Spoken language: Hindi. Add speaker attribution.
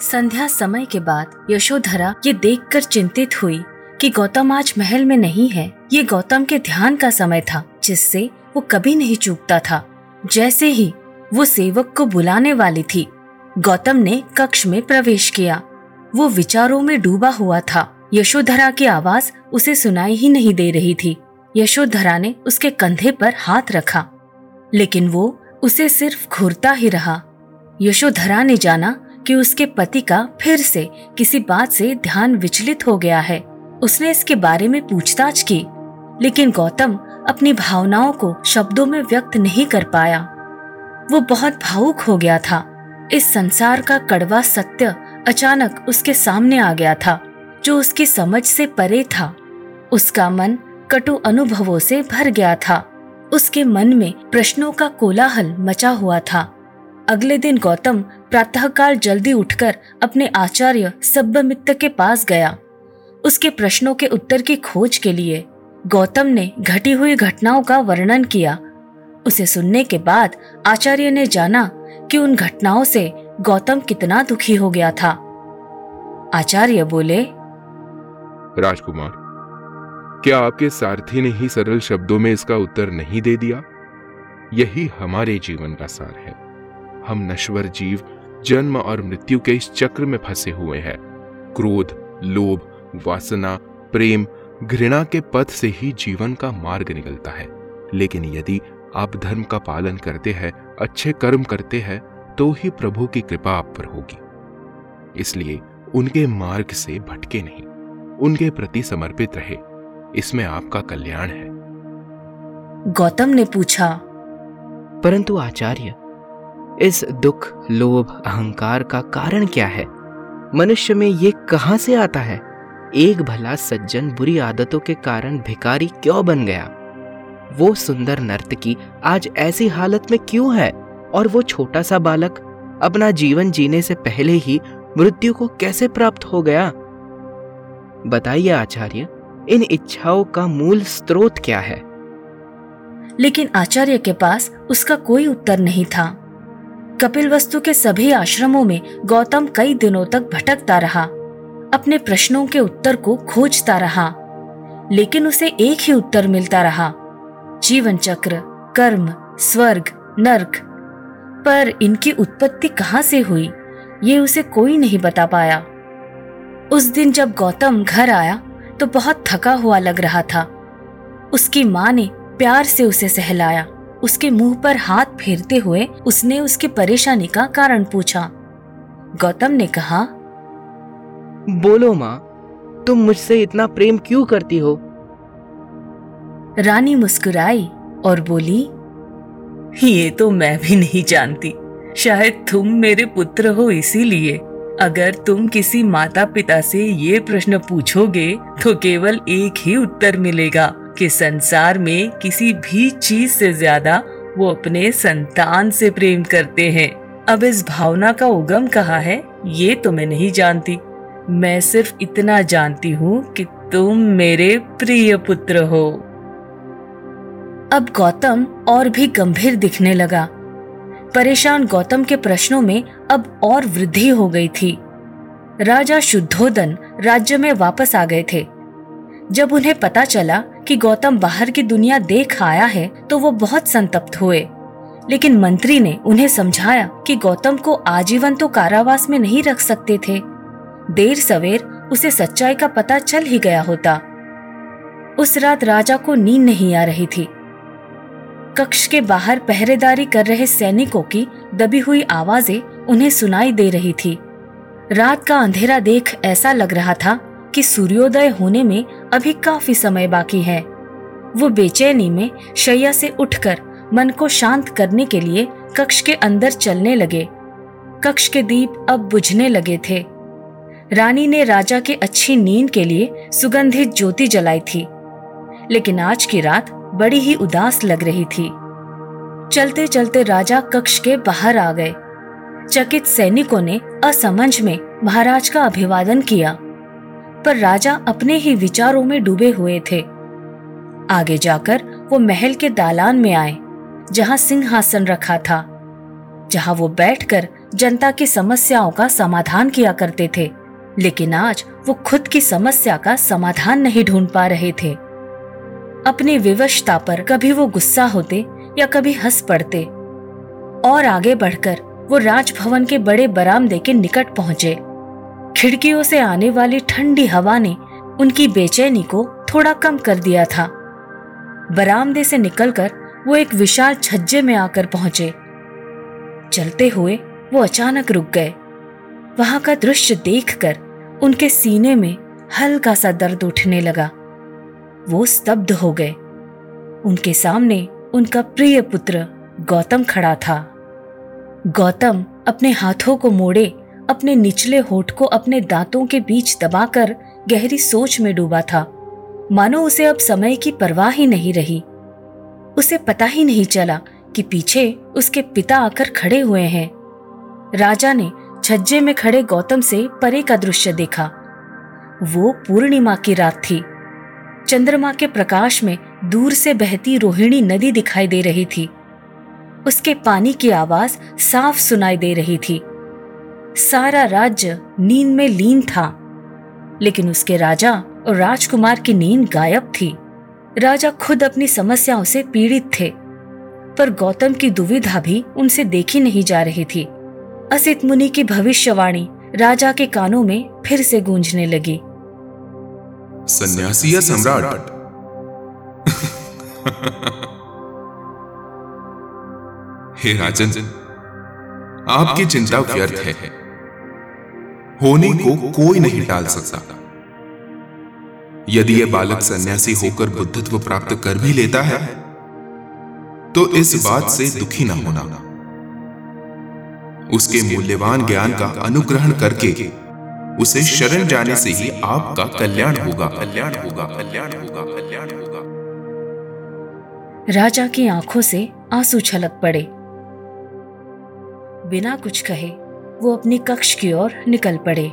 Speaker 1: संध्या समय के बाद यशोधरा ये देखकर चिंतित हुई कि गौतम आज महल में नहीं है। ये गौतम के ध्यान का समय था, जिससे वो कभी नहीं चूकता था। जैसे ही वो सेवक को बुलाने वाली थी, गौतम ने कक्ष में प्रवेश किया। वो विचारों में डूबा हुआ था। यशोधरा की आवाज़ उसे सुनाई ही नहीं दे रही थी। यशोधरा ने उसके कंधे पर हाथ रखा, लेकिन वो उसे सिर्फ़ घूरता ही रहा। यशोधरा ने जाना कि उसके पति का फिर से किसी बात से ध्यान विचलित हो गया है। उसने इसके बारे में पूछताछ की, लेकिन गौतम अपनी भावनाओं को शब्दों में व्यक्त नहीं कर पाया। वो बहुत भावुक हो गया था। इस संसार का कड़वा सत्य अचानक उसके सामने आ गया था, जो उसकी समझ से परे था। उसका मन कटु अनुभवों से भर गया था। उसके मन में प्रश्नों का कोलाहल मचा हुआ था। अगले दिन गौतम प्रातःकाल जल्दी उठकर अपने आचार्य सब्बमित्र के पास गया। उसके प्रश्नों के उत्तर की खोज के लिए गौतम ने घटी हुई घटनाओं का वर्णन किया। उसे सुनने के बाद आचार्य ने जाना कि उन घटनाओं से गौतम कितना दुखी हो गया था। आचार्य बोले,
Speaker 2: राजकुमार, क्या आपके सारथी ने ही सरल शब्दों में इसका उत्तर नहीं दे दिया? यही हमारे जीवन का सार है। हम नश्वर जीव जन्म और मृत्यु के इस चक्र में फंसे हुए हैं। क्रोध लोभ वासना प्रेम घृणा के पथ से ही जीवन का मार्ग निकलता है। लेकिन यदि आप धर्म का पालन करते हैं अच्छे कर्म करते हैं तो ही प्रभु की कृपा आप पर होगी। इसलिए उनके मार्ग से भटके नहीं उनके प्रति समर्पित रहे। इसमें आपका कल्याण है।
Speaker 1: गौतम ने पूछा
Speaker 3: परंतु आचार्य इस दुख, लोभ, अहंकार का कारण क्या है? मनुष्य में ये कहाँ से आता है? एक भला सज्जन बुरी आदतों के कारण भिकारी क्यों बन गया? वो सुंदर नर्तकी आज ऐसी हालत में क्यों है? और वो छोटा सा बालक अपना जीवन जीने से पहले ही मृत्यु को कैसे प्राप्त हो गया? बताइए आचार्य, इन इच्छाओं का मूल स्रोत क्या है?
Speaker 1: लेकिन आचार्य के पास उसका कोई उत्तर नहीं था। कपिल वस्तु के सभी आश्रमों में गौतम कई दिनों तक भटकता रहा, अपने प्रश्नों के उत्तर को खोजता रहा, लेकिन उसे एक ही उत्तर मिलता रहा, जीवन चक्र, कर्म, स्वर्ग, नर्क। पर इनकी उत्पत्ति कहाँ से हुई, ये उसे कोई नहीं बता पाया। उस दिन जब गौतम घर आया तो बहुत थका हुआ लग रहा था। उसकी माँ ने प्यार से उसे सहलाया। उसके मुँह पर हाथ फेरते हुए उसने उसकी परेशानी का कारण पूछा। गौतम ने कहा
Speaker 3: बोलो माँ तुम मुझसे इतना प्रेम क्यों करती हो?
Speaker 1: रानी मुस्कुराई और बोली
Speaker 4: ये तो मैं भी नहीं जानती। शायद तुम मेरे पुत्र हो इसीलिए। अगर तुम किसी माता पिता से ये प्रश्न पूछोगे तो केवल एक ही उत्तर मिलेगा। कि संसार में किसी भी चीज़ से ज़्यादा वो अपने संतान से प्रेम करते हैं। अब इस भावना का उगम कहा है, ये तो मैं नहीं जानती। मैं सिर्फ़ इतना जानती हूँ कि तुम मेरे प्रिय पुत्र हो।
Speaker 1: अब गौतम और भी गंभीर दिखने लगा। परेशान गौतम के प्रश्नों में अब और वृद्धि हो गई थी। राजा शुद्धोदन राज्य में वापस आ गए थे। जब उन्हें पता चला कि गौतम बाहर की दुनिया देख आया है तो वो बहुत संतप्त हुए। लेकिन मंत्री ने उन्हें समझाया कि गौतम को आजीवन तो कारावास में नहीं रख सकते थे। देर सवेर उसे सच्चाई का पता चल ही गया होता। उस रात राजा को नींद नहीं आ रही थी। कक्ष के बाहर पहरेदारी कर रहे सैनिकों की दबी हुई आवाज़ें उन्हें सुनाई दे रही थी। रात का अंधेरा देख ऐसा लग रहा था कि सूर्योदय होने में अभी काफ़ी समय बाकी है। वो बेचैनी में शैया से उठकर मन को शांत करने के लिए कक्ष के अंदर चलने लगे। कक्ष के दीप अब बुझने लगे थे। रानी ने राजा के अच्छी नींद के लिए सुगंधित ज्योति जलाई थी। लेकिन आज की रात बड़ी ही उदास लग रही थी। चलते चलते राजा कक्ष के बाहर आ गए। चकित सैनिकों ने असमंझ में महाराज का अभिवादन किया। पर राजा अपने ही विचारों में डूबे हुए थे। आगे जाकर वो महल के दालान में आए, जहाँ सिंहासन रखा था, जहाँ वो बैठकर जनता की समस्याओं का समाधान किया करते थे, लेकिन आज वो खुद की समस्या का समाधान नहीं ढूंढ पा रहे थे। अपनी विवशता पर कभी वो गुस्सा होते या कभी हंस पड़ते। और आगे बढ़कर वो राजभवन के बड़े बरामदे के निकट पहुँचे। खिड़कियों से आने वाली ठंडी हवा ने उनकी बेचैनी को थोड़ा कम कर दिया था। बरामदे से निकलकर वो एक विशाल छज्जे में आकर पहुँचे। चलते हुए वो अचानक रुक गए। वहाँ का दृश्य देखकर उनके सीने में हल्का सा दर्द उठने लगा। वो स्तब्ध हो गए। उनके सामने उनका प्रिय पुत्र गौतम खड़ा था। गौतम अपने हाथों को मोड़े अपने निचले होठ को अपने दांतों के बीच दबाकर गहरी सोच में डूबा था। मानो उसे अब समय की परवाह ही नहीं रही। उसे पता ही नहीं चला कि पीछे उसके पिता आकर खड़े हुए हैं। राजा ने छज्जे में खड़े गौतम से परे का दृश्य देखा। वो पूर्णिमा की रात थी। चंद्रमा के प्रकाश में दूर से बहती रोहिणी नदी दिखाई दे रही थी। उसके पानी की आवाज़ साफ़ सुनाई दे रही थी। सारा राज्य नींद में लीन था। लेकिन उसके राजा और राजकुमार की नींद गायब थी। राजा खुद अपनी समस्याओं से पीड़ित थे पर गौतम की दुविधा भी उनसे देखी नहीं जा रही थी। असित मुनि की भविष्यवाणी राजा के कानों में फिर से गूंजने लगी।
Speaker 2: सन्यासी या सम्राट? हे राजन आपकी चिंता व्यर्थ है। होने को कोई नहीं टाल सकता। यदि यह बालक सन्यासी होकर बुद्धत्व प्राप्त कर भी लेता है तो इस बात से दुखी न होना। उसके मूल्यवान ज्ञान का अनुग्रहण करके उसे शरण जाने से ही आपका कल्याण होगा। कल्याण होगा कल्याण होगा कल्याण होगा
Speaker 1: राजा की आँखों से आँसू छलक पड़े। बिना कुछ कहे वो अपनी कक्ष की ओर निकल पड़े।